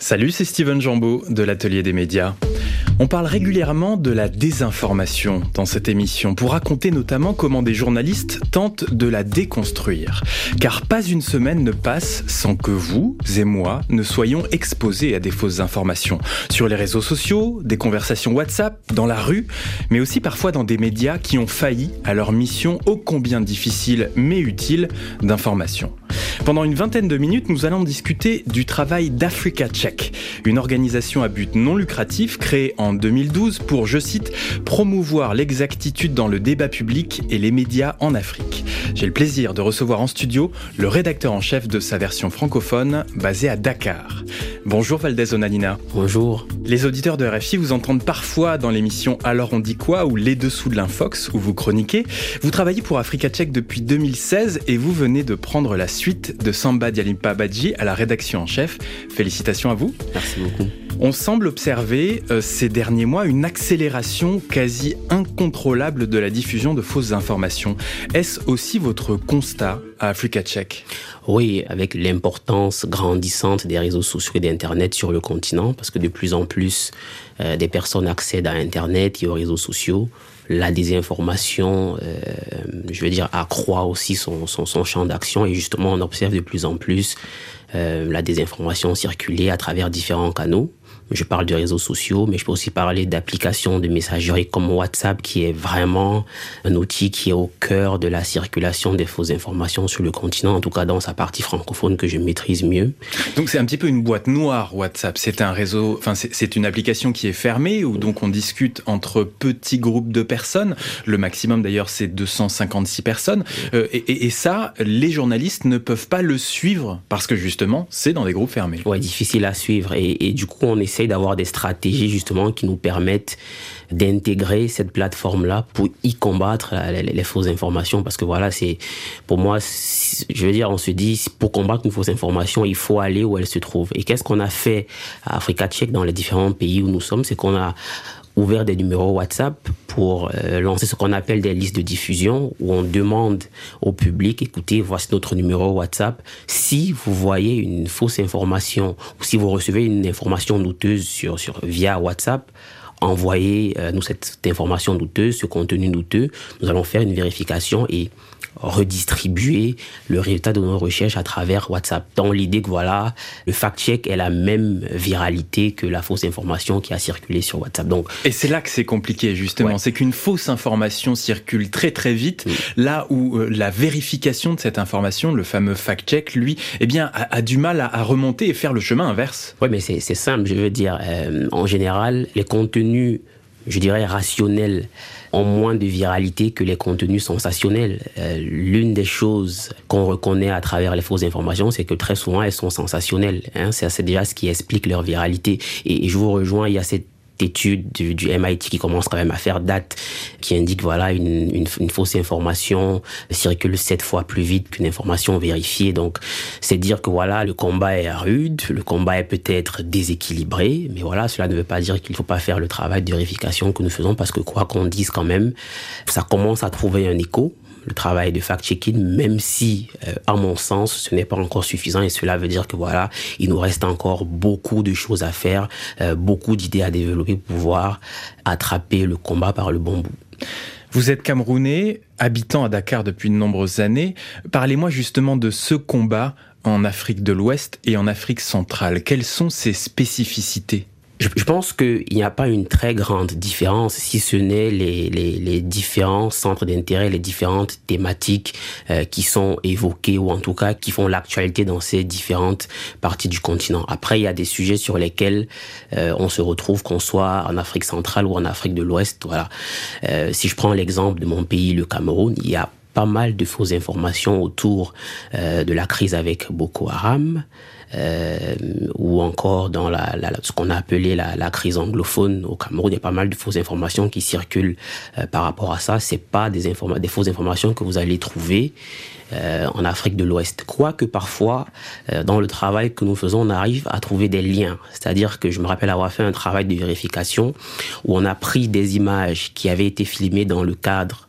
Salut, c'est Steven Jambeau de l'Atelier des médias. On parle régulièrement de la désinformation dans cette émission pour raconter notamment comment des journalistes tentent de la déconstruire. Car pas une semaine ne passe sans que vous et moi ne soyons exposés à des fausses informations. Sur les réseaux sociaux, des conversations WhatsApp, dans la rue, mais aussi parfois dans des médias qui ont failli à leur mission ô combien difficile mais utile d'information. Pendant une vingtaine de minutes, nous allons discuter du travail d'Africa Check, une organisation à but non lucratif créée en 2012 pour, je cite, promouvoir l'exactitude dans le débat public et les médias en Afrique. J'ai le plaisir de recevoir en studio le rédacteur en chef de sa version francophone basée à Dakar. Bonjour Valdez Onalina. Bonjour. Les auditeurs de RFI vous entendent parfois dans l'émission Alors on dit quoi ou Les Dessous de l'Infox où vous chroniquez. Vous travaillez pour Africa Check depuis 2016 et vous venez de prendre la suite de Samba Dialimpa Badji à la rédaction en chef. Félicitations à vous. Merci beaucoup. On semble observer euh, ces derniers mois une accélération quasi incontrôlable de la diffusion de fausses informations. Est-ce aussi votre constat à Africa Check? Oui, avec l'importance grandissante des réseaux sociaux et d'Internet sur le continent, parce que de plus en plus euh, des personnes accèdent à Internet et aux réseaux sociaux. La désinformation, euh, je veux dire, accroît aussi son, son, champ d'action et justement on observe de plus en plus euh, la désinformation circuler à travers différents canaux. Je parle de réseaux sociaux, mais je peux aussi parler d'applications de messagerie comme WhatsApp, qui est vraiment un outil qui est au cœur de la circulation des fausses informations sur le continent, en tout cas dans sa partie francophone que je maîtrise mieux. Donc c'est un petit peu une boîte noire WhatsApp. C'est un réseau, enfin c'est une application qui est fermée où donc on discute entre petits groupes de personnes. Le maximum d'ailleurs c'est 256 personnes. Euh, et, et, et, ça, les journalistes ne peuvent pas le suivre parce que justement c'est dans des groupes fermés. Ouais, difficile à suivre. Et, et du coup on essaie d'avoir des stratégies justement qui nous permettent d'intégrer cette plateforme-là pour y combattre les, les, fausses informations. Parce que voilà, c'est pour moi, je veux dire, on se dit, pour combattre une fausse information, il faut aller où elle se trouve. Et qu'est-ce qu'on a fait à Africa Check dans les différents pays où nous sommes? C'est qu'on a ouvert des numéros WhatsApp pour euh, lancer ce qu'on appelle des listes de diffusion où on demande au public, écoutez, voici notre numéro WhatsApp. Si vous voyez une fausse information ou si vous recevez une information douteuse sur, sur via WhatsApp, envoyez euh, cette information douteuse, ce contenu douteux. Nous allons faire une vérification et redistribuer le résultat de nos recherches à travers WhatsApp. Dans l'idée que voilà, le fact-check est la même viralité que la fausse information qui a circulé sur WhatsApp. Donc, et c'est là que c'est compliqué justement, ouais. c'est qu'une fausse information circule très très vite, oui. là où euh, la vérification de cette information, le fameux fact-check, lui, eh bien, a, a du mal à, à, remonter et faire le chemin inverse. Oui, mais c'est simple, je veux dire, euh, en général, les contenus, je dirais, rationnels ont moins de viralité que les contenus sensationnels. Euh, L'une des choses qu'on reconnaît à travers les fausses informations, c'est que très souvent elles sont sensationnelles. Hein, c'est déjà ce qui explique leur viralité. Et, et je vous rejoins, il y a cette étude du, MIT qui commence quand même à faire date, qui indique voilà une, une, une fausse information circule sept fois plus vite qu'une information vérifiée. Donc c'est dire que voilà le combat est rude, le combat est peut-être déséquilibré, mais voilà cela ne veut pas dire qu'il ne faut pas faire le travail de vérification que nous faisons parce que quoi qu'on dise quand même, ça commence à trouver un écho le travail de fact-checking, même si, euh, à mon sens, ce n'est pas encore suffisant et cela veut dire que voilà, il nous reste encore beaucoup de choses à faire, euh, beaucoup d'idées à développer pour pouvoir attraper le combat par le bon bout. Vous êtes camerounais, habitant à Dakar depuis de nombreuses années. Parlez-moi justement de ce combat en Afrique de l'Ouest et en Afrique centrale. Quelles sont ses spécificités? Je, je pense qu'il n'y a pas une très grande différence, si ce n'est les, les, les, différents centres d'intérêt, les différentes thématiques euh, qui sont évoquées ou en tout cas qui font l'actualité dans ces différentes parties du continent. Après, il y a des sujets sur lesquels euh, on se retrouve, qu'on soit en Afrique centrale ou en Afrique de l'Ouest. Voilà. Euh, si je prends l'exemple de mon pays, le Cameroun, il y a pas mal de fausses informations autour euh, de la crise avec Boko Haram. Euh, ou encore dans la, la, ce qu'on a appelé la, la, crise anglophone au Cameroun, il y a pas mal de fausses informations qui circulent euh, par rapport à ça. C'est pas des, informa des fausses informations que vous allez trouver euh, en Afrique de l'Ouest. Quoique parfois, euh, dans le travail que nous faisons, on arrive à trouver des liens. C'est-à-dire que je me rappelle avoir fait un travail de vérification où on a pris des images qui avaient été filmées dans le cadre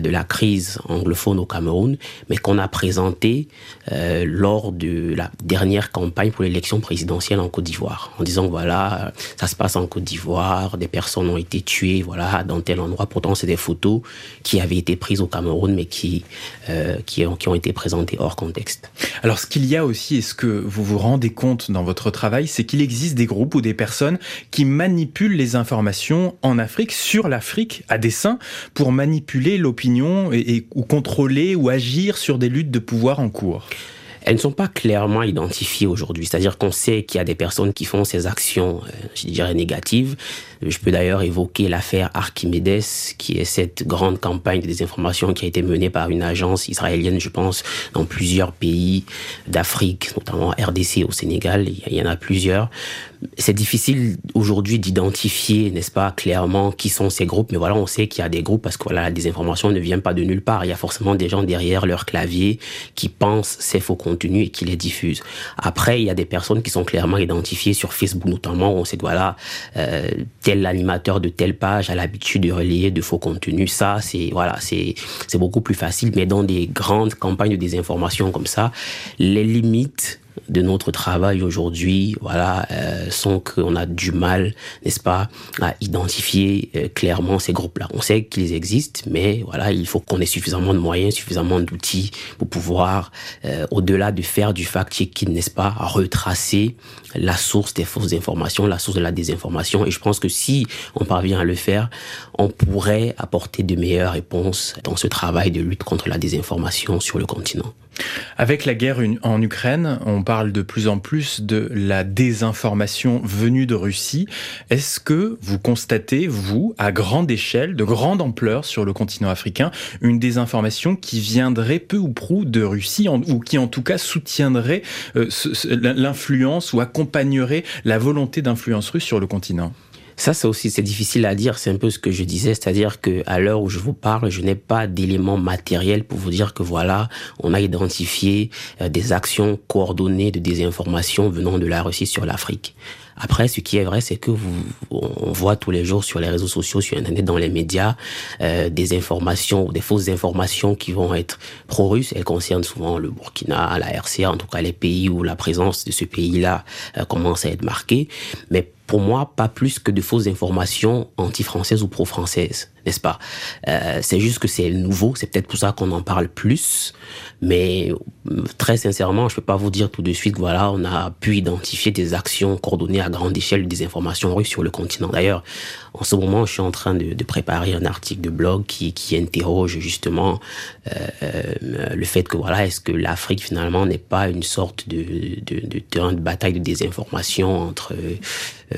de la crise anglophone au Cameroun, mais qu'on a présenté euh, lors de la dernière campagne pour l'élection présidentielle en Côte d'Ivoire, en disant voilà, ça se passe en Côte d'Ivoire, des personnes ont été tuées, voilà, dans tel endroit. Pourtant, c'est des photos qui avaient été prises au Cameroun, mais qui qui ont, qui ont été présentées hors contexte. Alors, ce qu'il y a aussi, et ce que vous vous rendez compte dans votre travail, c'est qu'il existe des groupes ou des personnes qui manipulent les informations en Afrique, sur l'Afrique, à dessein, pour manipuler l'opinion et, ou contrôler ou agir sur des luttes de pouvoir en cours elles ne sont pas clairement identifiées aujourd'hui. C'est-à-dire qu'on sait qu'il y a des personnes qui font ces actions, euh, je dirais, négatives. Je peux d'ailleurs évoquer l'affaire Archimedes, qui est cette grande campagne de désinformation qui a été menée par une agence israélienne, je pense, dans plusieurs pays d'Afrique, notamment RDC au Sénégal. Il y en a plusieurs. C'est difficile aujourd'hui d'identifier, n'est-ce pas, clairement qui sont ces groupes, mais voilà, on sait qu'il y a des groupes parce que voilà, la désinformation ne vient pas de nulle part. Il y a forcément des gens derrière leur clavier qui pensent ces faux contenus et qui les diffusent. Après, il y a des personnes qui sont clairement identifiées sur Facebook, notamment, on sait, voilà, euh, tel animateur de telle page a l'habitude de relayer de faux contenus. Ça, c'est voilà, c'est beaucoup plus facile. Mais dans des grandes campagnes de désinformation comme ça, les limites de notre travail aujourd'hui, voilà, euh, sont qu'on a du mal, n'est-ce pas, à identifier euh, clairement ces groupes-là. On sait qu'ils existent, mais voilà, il faut qu'on ait suffisamment de moyens, suffisamment d'outils pour pouvoir, euh, au-delà de faire du fact-checking, n'est-ce pas, retracer la source des fausses informations, la source de la désinformation. Et je pense que si on parvient à le faire, on pourrait apporter de meilleures réponses dans ce travail de lutte contre la désinformation sur le continent. Avec la guerre en Ukraine, on parle de plus en plus de la désinformation venue de Russie. Est-ce que vous constatez, vous, à grande échelle, de grande ampleur sur le continent africain, une désinformation qui viendrait peu ou prou de Russie, ou qui en tout cas soutiendrait euh, l'influence ou accompagnerait la volonté d'influence russe sur le continent? Ça, c'est aussi, c'est difficile à dire. C'est un peu ce que je disais, c'est-à-dire que à l'heure où je vous parle, je n'ai pas d'éléments matériels pour vous dire que voilà, on a identifié euh, des actions coordonnées de désinformation venant de la Russie sur l'Afrique. Après, ce qui est vrai, c'est que vous, on voit tous les jours sur les réseaux sociaux, sur Internet, dans les médias, euh, des informations ou des fausses informations qui vont être pro-russes. Elles concernent souvent le Burkina, la RCA, en tout cas les pays où la présence de ce pays-là euh, commence à être marquée. Mais pour moi, pas plus que de fausses informations anti-françaises ou pro-françaises, n'est-ce pas? Euh, C'est juste que c'est nouveau, c'est peut-être pour ça qu'on en parle plus, mais euh, très sincèrement, je peux pas vous dire tout de suite voilà, on a pu identifier des actions coordonnées à grande échelle des informations russes sur le continent. D'ailleurs, en ce moment, je suis en train de, préparer un article de blog qui, qui interroge justement euh, le fait que voilà, est-ce que l'Afrique finalement n'est pas une sorte de, de, terrain de bataille de désinformation entre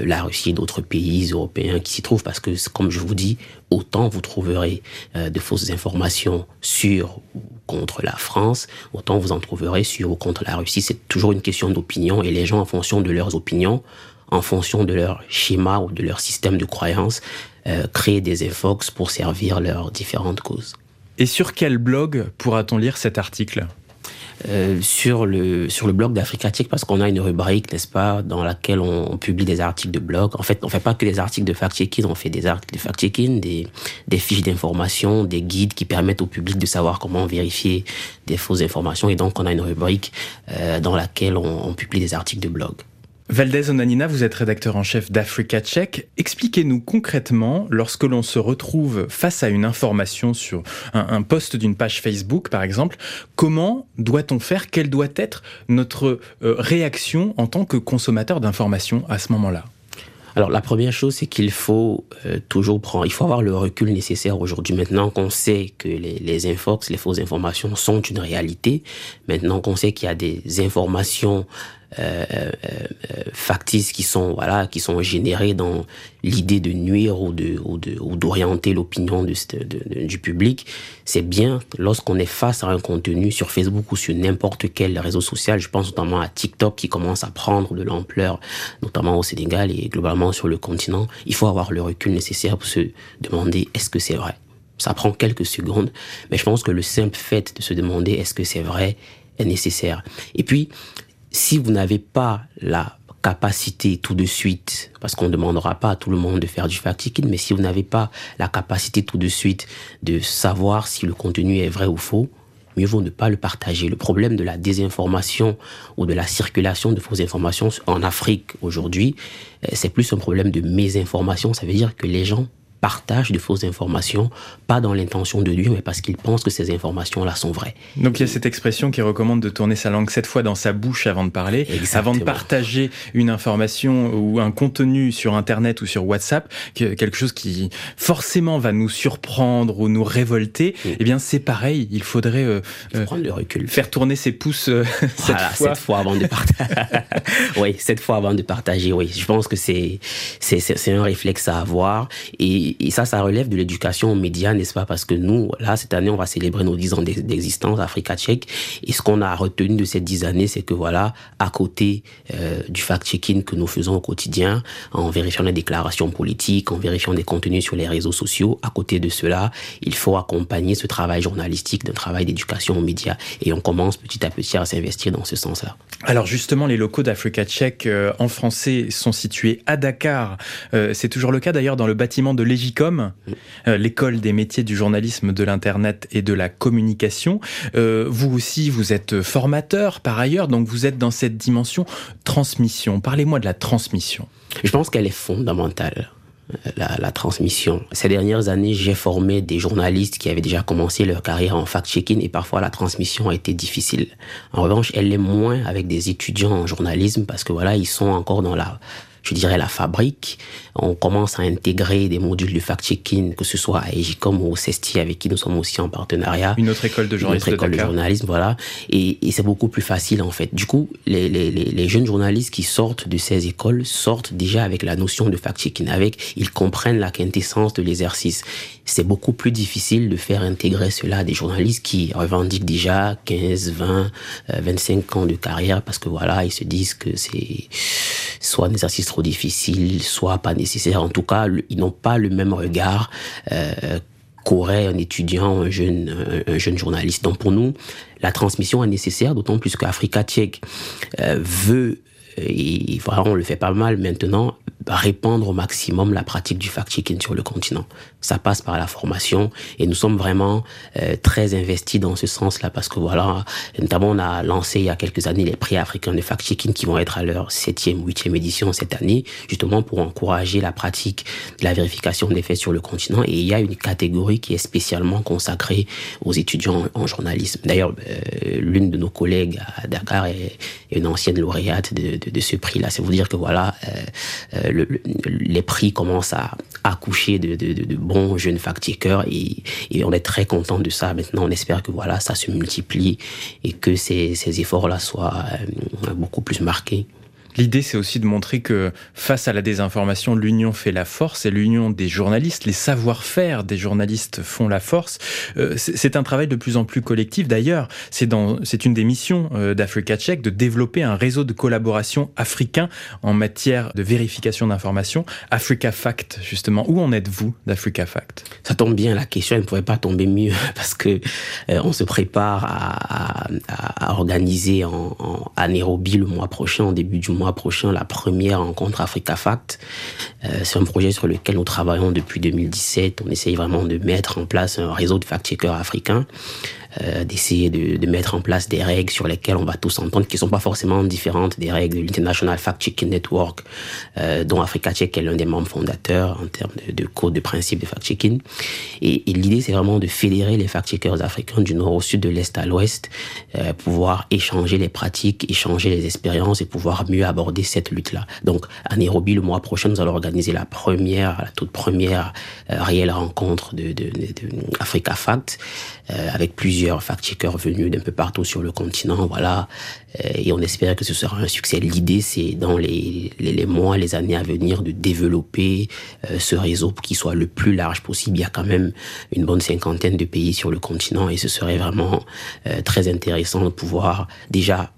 la Russie et d'autres pays européens qui s'y trouvent? Parce que, comme je vous dis, autant vous trouverez euh, de fausses informations sur ou contre la France, autant vous en trouverez sur ou contre la Russie. C'est toujours une question d'opinion et les gens, en fonction de leurs opinions, en fonction de leur schéma ou de leur système de croyance, euh, créent des infox pour servir leurs différentes causes. Et sur quel blog pourra-t-on lire cet article? Euh, sur le sur le blog d'Africatique parce qu'on a une rubrique, n'est-ce pas, dans laquelle on, publie des articles de blog. En fait, on fait pas que des articles de fact-checking, on fait des articles de fact-checking, des des fiches d'information, des guides qui permettent au public de savoir comment vérifier des fausses informations. Et donc, on a une rubrique euh, dans laquelle on publie des articles de blog. Valdez Onanina, vous êtes rédacteur en chef d'Africa Check. Expliquez-nous concrètement, lorsque l'on se retrouve face à une information sur un, post d'une page Facebook, par exemple, comment doit-on faire? Quelle doit être notre euh, réaction en tant que consommateur d'informations à ce moment-là? Alors la première chose, c'est qu'il faut euh, toujours prendre, il faut avoir le recul nécessaire aujourd'hui. Maintenant qu'on sait que les, les infox, les fausses informations sont une réalité, maintenant qu'on sait qu'il y a des informations euh, factices qui sont voilà qui sont générés dans l'idée de nuire ou de ou de d'orienter l'opinion de, de, du public c'est bien lorsqu'on est face à un contenu sur Facebook ou sur n'importe quel réseau social. Je pense notamment à TikTok qui commence à prendre de l'ampleur notamment au Sénégal et globalement sur le continent. Il faut avoir le recul nécessaire pour se demander est-ce que c'est vrai? Ça prend quelques secondes mais je pense que le simple fait de se demander est-ce que c'est vrai est nécessaire. Et puis si vous n'avez pas la capacité tout de suite, parce qu'on ne demandera pas à tout le monde de faire du fact-checking, mais si vous n'avez pas la capacité tout de suite de savoir si le contenu est vrai ou faux, mieux vaut ne pas le partager. Le problème de la désinformation ou de la circulation de fausses informations en Afrique aujourd'hui, euh, c'est plus un problème de mésinformation. Ça veut dire que les gens partage de fausses informations, pas dans l'intention de Dieu, mais parce qu'il pense que ces informations-là sont vraies. Donc il y a cette expression qui recommande de tourner sa langue sept fois dans sa bouche avant de parler, avant de partager une information ou un contenu sur Internet ou sur WhatsApp, quelque chose qui forcément va nous surprendre ou nous révolter. Eh bien c'est pareil, il faudrait euh, euh, prendre le recul, faire tourner ses pouces euh, cette, fois. avant de partager. oui, cette fois avant de partager. Oui, je pense que c'est c'est un réflexe à avoir et et, ça, ça relève de l'éducation aux médias, n'est-ce pas? Parce que nous, là, cette année, on va célébrer nos 10 ans d'existence, Africa Tchèque. Et ce qu'on a retenu de ces 10 années, c'est que voilà, à côté euh, du fact-checking que nous faisons au quotidien, en vérifiant les déclarations politiques, en vérifiant des contenus sur les réseaux sociaux, à côté de cela, il faut accompagner ce travail journalistique d'un travail d'éducation aux médias. Et on commence petit à petit à s'investir dans ce sens-là. Alors justement, les locaux d'Africa Tchèque euh, en français sont situés à Dakar. Euh, c'est toujours le cas d'ailleurs dans le bâtiment de euh, l'école des métiers du journalisme, de l'Internet et de la communication. Euh, vous aussi, vous êtes formateur par ailleurs, donc vous êtes dans cette dimension transmission. Parlez-moi de la transmission. Je pense qu'elle est fondamentale. La, la, transmission. Ces dernières années, j'ai formé des journalistes qui avaient déjà commencé leur carrière en fact-checking et parfois la transmission a été difficile. En revanche, elle l'est moins avec des étudiants en journalisme parce que voilà, ils sont encore dans la je dirais, la fabrique. On commence à intégrer des modules de fact-checking, que ce soit à Egicom ou au CESTI, avec qui nous sommes aussi en partenariat. Une autre école de journalisme. Une autre école de, journalisme, voilà. Et, et c'est beaucoup plus facile, en fait. Du coup, les, les, les, jeunes journalistes qui sortent de ces écoles sortent déjà avec la notion de fact-checking, avec, ils comprennent la quintessence de l'exercice. C'est beaucoup plus difficile de faire intégrer cela à des journalistes qui revendiquent déjà 15, 20, 25 ans de carrière parce que voilà, ils se disent que c'est soit un exercice difficile, soit pas nécessaire. En tout cas, ils n'ont pas le même regard euh, qu'aurait un étudiant, un jeune, un journaliste. Donc pour nous, la transmission est nécessaire, d'autant plus qu'Africa Tchèque euh, veut et voilà, on le fait pas mal maintenant, répandre au maximum la pratique du fact-checking sur le continent. Ça passe par la formation et nous sommes vraiment euh, très investis dans ce sens-là parce que voilà, notamment on a lancé il y a quelques années les prix africains de fact-checking qui vont être à leur septième, huitième édition cette année, justement pour encourager la pratique de la vérification des faits sur le continent. Et il y a une catégorie qui est spécialement consacrée aux étudiants en, journalisme. D'ailleurs, euh, l'une de nos collègues à Dakar est, une ancienne lauréate de, de, de ce prix-là. C'est vous dire que voilà, euh, le, les prix commencent à accoucher de, bons jeunes fact-checkers et, et, on est très content de ça. Maintenant, on espère que voilà, ça se multiplie et que ces, ces efforts-là soient euh, beaucoup plus marqués. L'idée, c'est aussi de montrer que face à la désinformation, l'union fait la force et l'union des journalistes, les savoir-faire des journalistes font la force. Euh, c'est un travail de plus en plus collectif. D'ailleurs, c'est une des missions euh, d'Africa Check de développer un réseau de collaboration africain en matière de vérification d'informations. Africa Fact, justement. Où en êtes-vous d'Africa Fact? Ça tombe bien, la question ne pourrait pas tomber mieux parce que euh, on se prépare à, organiser en, à Nairobi le mois prochain, en début du mois prochain la première rencontre Africa Fact. Euh, c'est un projet sur lequel nous travaillons depuis 2017. On essaye vraiment de mettre en place un réseau de fact-checkers africains euh, d'essayer de, de, mettre en place des règles sur lesquelles on va tous entendre, qui sont pas forcément différentes des règles de l'International Fact-Checking Network, euh, dont Africa Check est l'un des membres fondateurs en termes de, de code de principe de fact-checking. Et, et l'idée, c'est vraiment de fédérer les fact-checkers africains du nord au sud, de l'est à l'ouest, euh, pouvoir échanger les pratiques, échanger les expériences et pouvoir mieux aborder cette lutte-là. Donc, à Nairobi, le mois prochain, nous allons organiser la première, la toute première euh, réelle rencontre de, de, de, de Africa Fact, euh, avec plusieurs plusieurs fact-checkers venus d'un peu partout sur le continent, voilà. Euh, et on espère que ce sera un succès. L'idée, c'est dans les, les, mois, les années à venir, de développer euh, ce réseau pour qu'il soit le plus large possible. Il y a quand même une bonne cinquantaine de pays sur le continent et ce serait vraiment euh, très intéressant de pouvoir déjà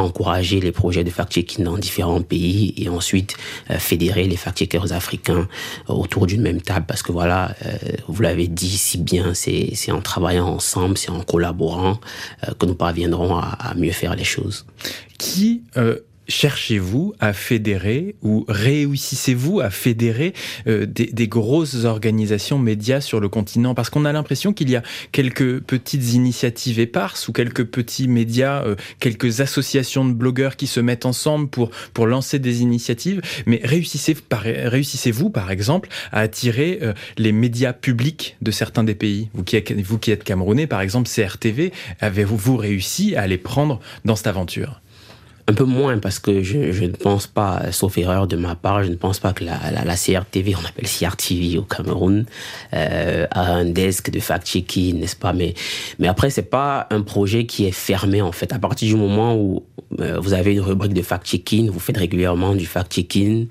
encourager les projets de fact-checking dans différents pays et ensuite euh, fédérer les fact-checkers africains euh, autour d'une même table parce que voilà, euh, vous l'avez dit si bien, c'est en travaillant ensemble, c'est en collaborant que nous parviendrons à, à, mieux faire les choses. Qui cherchez-vous à fédérer ou réussissez-vous à fédérer euh, des, grosses organisations médias sur le continent? Parce qu'on a l'impression qu'il y a quelques petites initiatives éparses ou quelques petits médias, euh, quelques associations de blogueurs qui se mettent ensemble pour, pour lancer des initiatives. Mais réussissez, réussissez-vous, par exemple, à attirer euh, les médias publics de certains des pays? Vous qui, êtes, vous qui êtes camerounais, par exemple, CRTV, avez-vous réussi à les prendre dans cette aventure? Un peu moins parce que je, je, ne pense pas, sauf erreur de ma part, je ne pense pas que la, la, la CRTV, on appelle CRTV au Cameroun, euh, a un desk de fact-checking, n'est-ce pas? Mais mais après c'est pas un projet qui est fermé en fait. À partir du moment où euh, vous avez une rubrique de fact-checking, vous faites régulièrement du fact-checking,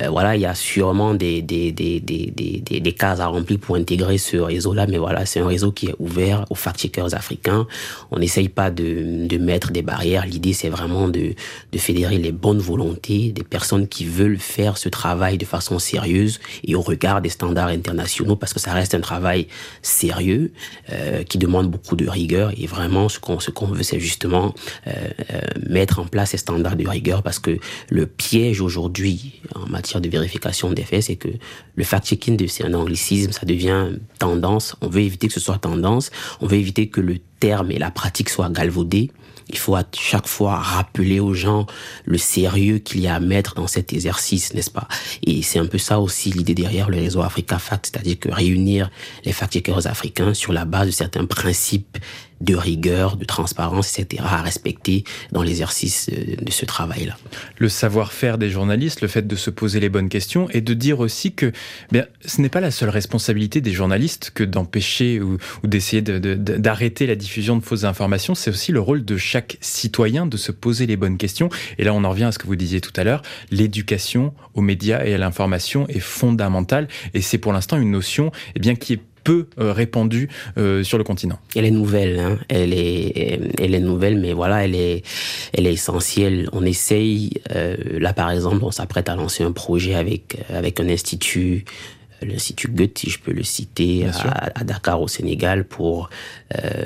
euh, voilà, il y a sûrement des des, des, des, des, des cases à remplir pour intégrer ce réseau-là, mais voilà, c'est un réseau qui est ouvert aux fact-checkers africains. On n'essaye pas de, de mettre des barrières. L'idée c'est vraiment de de fédérer les bonnes volontés des personnes qui veulent faire ce travail de façon sérieuse et au regard des standards internationaux parce que ça reste un travail sérieux euh, qui demande beaucoup de rigueur. Et vraiment ce qu'on ce qu'on veut c'est justement euh, euh, mettre en place ces standards de rigueur parce que le piège aujourd'hui en matière de vérification des faits c'est que le fact-checking c'est un anglicisme ça devient tendance. On veut éviter que ce soit tendance. On veut éviter que le terme et la pratique soient galvaudés il faut à chaque fois rappeler aux gens le sérieux qu'il y a à mettre dans cet exercice, n'est-ce pas? Et c'est un peu ça aussi l'idée derrière le réseau Africa Fact, c'est-à-dire que réunir les fact-checkers africains sur la base de certains principes de rigueur, de transparence, etc. à respecter dans l'exercice euh, de ce travail-là. Le savoir-faire des journalistes, le fait de se poser les bonnes questions et de dire aussi que bien, ce n'est pas la seule responsabilité des journalistes que d'empêcher ou, d'essayer d'arrêter la diffusion de fausses informations, c'est aussi le rôle de chaque citoyen de se poser les bonnes questions. Et là, on en revient à ce que vous disiez tout à l'heure, l'éducation aux médias et à l'information est fondamentale et c'est pour l'instant une notion eh bien, qui est peu euh, répandue euh, sur le continent. Elle est nouvelle, hein. elle est, elle est nouvelle, mais voilà, elle est, elle est essentielle. On essaye, euh, là par exemple, on s'apprête à lancer un projet avec avec un institut l'Institut Goethe, si je peux le citer, à, à, Dakar au Sénégal, pour euh,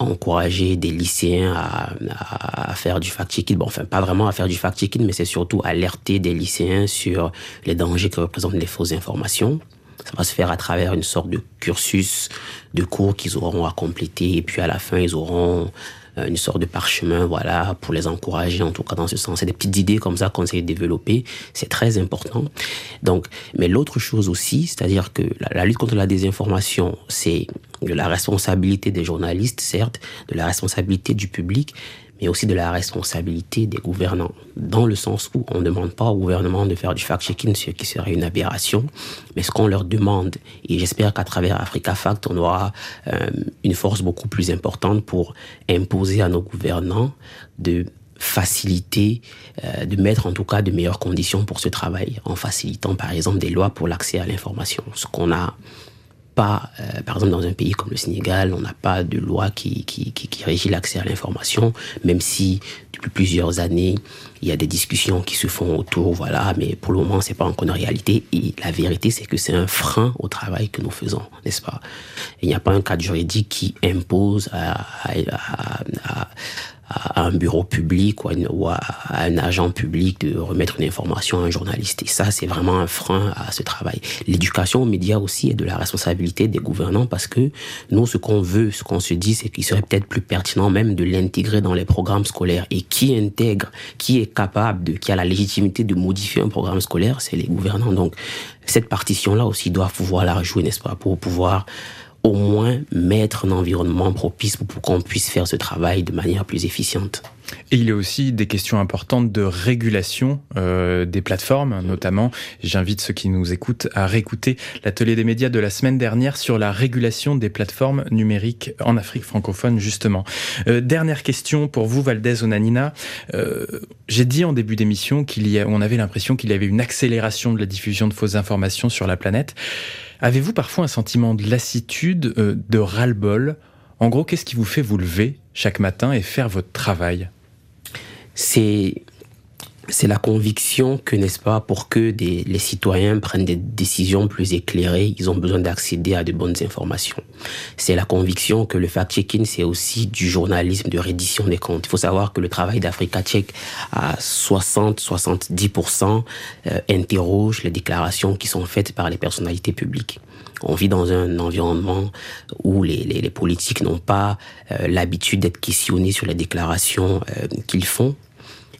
encourager des lycéens à, à, à faire du fact-checking. Bon, enfin, pas vraiment à faire du fact-checking, mais c'est surtout alerter des lycéens sur les dangers que représentent les fausses informations. Ça va se faire à travers une sorte de cursus de cours qu'ils auront à compléter et puis à la fin ils auront euh, une sorte de parchemin, voilà, pour les encourager, en tout cas dans ce sens. C'est des petites idées comme ça qu'on essaie de développer. C'est très important. Donc, mais l'autre chose aussi, c'est-à-dire que la, lutte contre la désinformation, c'est de la responsabilité des journalistes, certes, de la responsabilité du public, mais aussi de la responsabilité des gouvernants, dans le sens où on ne demande pas au gouvernement de faire du fact-checking, ce qui serait une aberration, mais ce qu'on leur demande, et j'espère qu'à travers Africa Fact, on aura euh, une force beaucoup plus importante pour imposer à nos gouvernants de faciliter, euh, de mettre en tout cas de meilleures conditions pour ce travail, en facilitant par exemple des lois pour l'accès à l'information, ce qu'on a pas, euh, par exemple dans un pays comme le Sénégal, on n'a pas de loi qui, qui, qui, qui régit l'accès à l'information, même si depuis plusieurs années, il y a des discussions qui se font autour, voilà, mais pour le moment, c'est pas encore une réalité. Et la vérité, c'est que c'est un frein au travail que nous faisons, n'est-ce pas? Il n'y a pas un cadre juridique qui impose à, à, à, à un bureau public ou à, à, un agent public de remettre une information à un journaliste. Et ça, c'est vraiment un frein à ce travail. L'éducation aux médias aussi est de la responsabilité des gouvernants parce que nous, ce qu'on veut, ce qu'on se dit, c'est qu'il serait peut-être plus pertinent même de l'intégrer dans les programmes scolaires. Et qui intègre, qui est capable de, qui a la légitimité de modifier un programme scolaire, c'est les gouvernants. Donc, cette partition-là aussi doit pouvoir la rejouer, n'est-ce pas, pour pouvoir au moins mettre un environnement propice pour qu'on puisse faire ce travail de manière plus efficiente. Et il y a aussi des questions importantes de régulation euh, des plateformes, notamment. J'invite ceux qui nous écoutent à réécouter l'atelier des médias de la semaine dernière sur la régulation des plateformes numériques en Afrique francophone, justement. Euh, dernière question pour vous, Valdez Onanina. Euh, J'ai dit en début d'émission qu'il avait l'impression qu'il y avait une accélération de la diffusion de fausses informations sur la planète. Avez-vous parfois un sentiment de lassitude, euh, de ras-le-bol En gros, qu'est-ce qui vous fait vous lever chaque matin et faire votre travail C'est c'est la conviction que, n'est-ce pas, pour que les citoyens prennent des décisions plus éclairées, ils ont besoin d'accéder à de bonnes informations. C'est la conviction que le fact-checking, c'est aussi du journalisme de reddition des comptes. Il faut savoir que le travail d'Africa Check à 60-70% euh, interroge les déclarations qui sont faites par les personnalités publiques. On vit dans un environnement où les, politiques n'ont pas euh, l'habitude d'être questionnés sur les déclarations euh, qu'ils font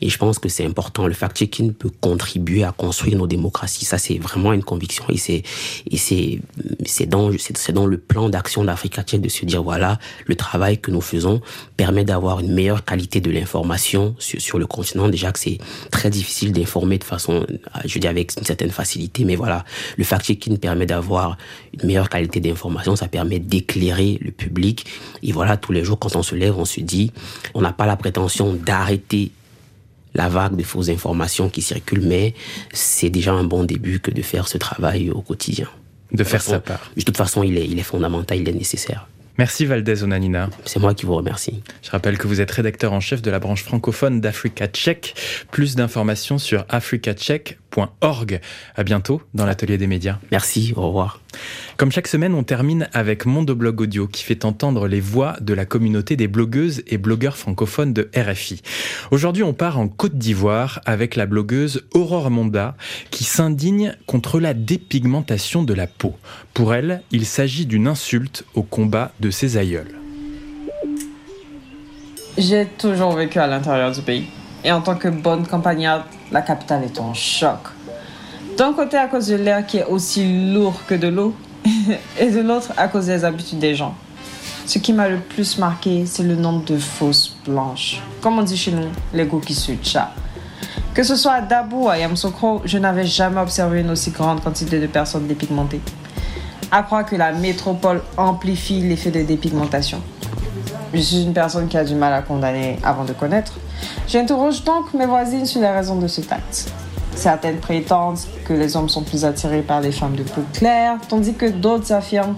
et je pense que c'est important. Le fact-checking peut contribuer à construire nos démocraties. Ça, c'est vraiment une conviction. Et c'est, et c'est, c'est dans, c'est dans le plan d'action d'Africa Check de se dire, voilà, le travail que nous faisons permet d'avoir une meilleure qualité de l'information sur, sur le continent. Déjà que c'est très difficile d'informer de façon, je dis avec une certaine facilité, mais voilà, le fact-checking permet d'avoir une meilleure qualité d'information. Ça permet d'éclairer le public. Et voilà, tous les jours, quand on se lève, on se dit, on n'a pas la prétention d'arrêter la vague de fausses informations qui circulent, mais c'est déjà un bon début que de faire ce travail au quotidien. De, faire sa part. De toute façon, il est, il est fondamental, il est nécessaire. Merci Valdez Onanina. C'est moi qui vous remercie. Je rappelle que vous êtes rédacteur en chef de la branche francophone d'Africa Check. Plus d'informations sur africacheck.org. À bientôt dans l'atelier des médias. Merci, au revoir. Comme chaque semaine, on termine avec Mondoblog Audio qui fait entendre les voix de la communauté des blogueuses et blogueurs francophones de RFI. Aujourd'hui, on part en Côte d'Ivoire avec la blogueuse Aurore Monda qui s'indigne contre la dépigmentation de la peau. Pour elle, il s'agit d'une insulte au combat de ses aïeuls. J'ai toujours vécu à l'intérieur du pays. Et en tant que bonne campagnarde, la capitale est en choc. D'un côté à cause de l'air qui est aussi lourd que de l'eau, et de l'autre à cause des habitudes des gens. Ce qui m'a le plus marqué, c'est le nombre de fausses blanches. Comme on dit chez nous, les goûts qui suent chat. Que ce soit à Dabou ou à Yamsokro, je n'avais jamais observé une aussi grande quantité de personnes dépigmentées. À que la métropole amplifie l'effet de dépigmentation. Je suis une personne qui a du mal à condamner avant de connaître. J'interroge donc mes voisines sur les raisons de ce tact. Certaines prétendent que les hommes sont plus attirés par les femmes de peau claire, tandis que d'autres affirment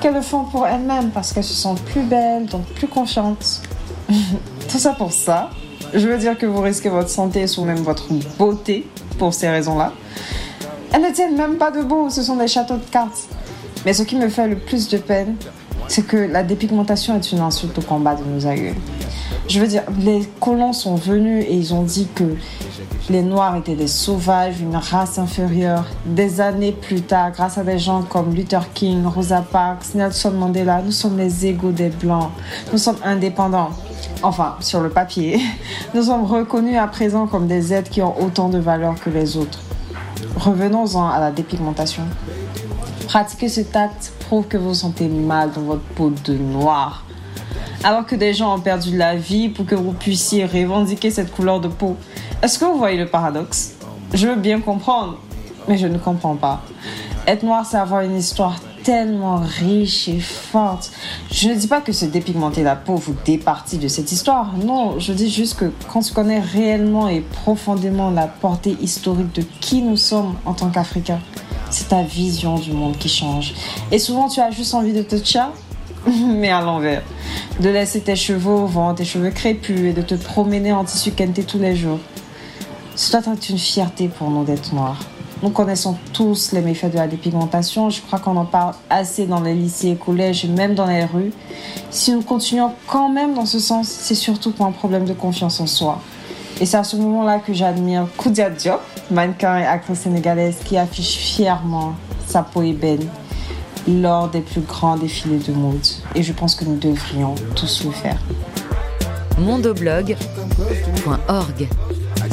qu'elles le font pour elles-mêmes parce qu'elles se sentent plus belles, donc plus confiantes. Tout ça pour ça. Je veux dire que vous risquez votre santé ou même votre beauté pour ces raisons-là. Elles ne tiennent même pas debout, ce sont des châteaux de cartes. Mais ce qui me fait le plus de peine, c'est que la dépigmentation est une insulte au combat de nos aïeux. Je veux dire, les colons sont venus et ils ont dit que les Noirs étaient des sauvages, une race inférieure. Des années plus tard, grâce à des gens comme Luther King, Rosa Parks, Nelson Mandela, nous sommes les égaux des Blancs. Nous sommes indépendants. Enfin, sur le papier. Nous sommes reconnus à présent comme des êtres qui ont autant de valeur que les autres. Revenons-en à la dépigmentation. Pratiquer ce tact prouve que vous sentez mal dans votre peau de noir alors que des gens ont perdu la vie pour que vous puissiez revendiquer cette couleur de peau. Est-ce que vous voyez le paradoxe? Je veux bien comprendre, mais je ne comprends pas. Être noir, c'est avoir une histoire tellement riche et forte. Je ne dis pas que se dépigmenter la peau vous départit de cette histoire. Non, je dis juste que quand tu connais réellement et profondément la portée historique de qui nous sommes en tant qu'Africains, c'est ta vision du monde qui change. Et souvent, tu as juste envie de te tchar mais à l'envers. De laisser tes cheveux au vent, tes cheveux crépus et de te promener en tissu kenté tous les jours. Ce doit être une fierté pour nous d'être noirs. Nous connaissons tous les méfaits de la dépigmentation. Je crois qu'on en parle assez dans les lycées et collèges même dans les rues. Si nous continuons quand même dans ce sens, c'est surtout pour un problème de confiance en soi. Et c'est à ce moment-là que j'admire Koudia Diop, mannequin et actrice sénégalaise qui affiche fièrement sa peau ébène lors des plus grands défilés de mode. Et je pense que nous devrions tous le faire. mondoblog.org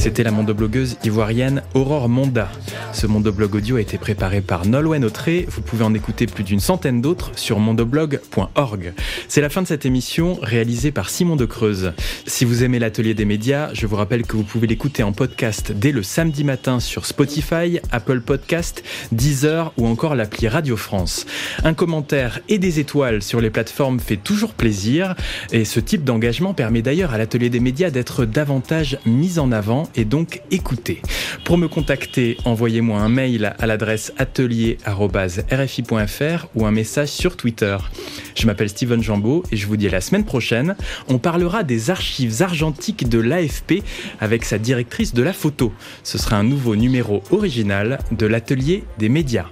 c'était la mondoblogueuse ivoirienne Aurore Monda. Ce mondoblog audio a été préparé par Nolwenn Autré. Vous pouvez en écouter plus d'une centaine d'autres sur mondoblog.org. C'est la fin de cette émission réalisée par Simon de Creuse. Si vous aimez l'atelier des médias, je vous rappelle que vous pouvez l'écouter en podcast dès le samedi matin sur Spotify, Apple Podcast, Deezer ou encore l'appli Radio France. Un commentaire et des étoiles sur les plateformes fait toujours plaisir et ce type d'engagement permet d'ailleurs à l'atelier des médias d'être davantage mis en avant et donc écouter. Pour me contacter, envoyez-moi un mail à l'adresse atelier.rfi.fr ou un message sur Twitter. Je m'appelle Steven Jambeau et je vous dis à la semaine prochaine. On parlera des archives argentiques de l'AFP avec sa directrice de la photo. Ce sera un nouveau numéro original de l'atelier des médias.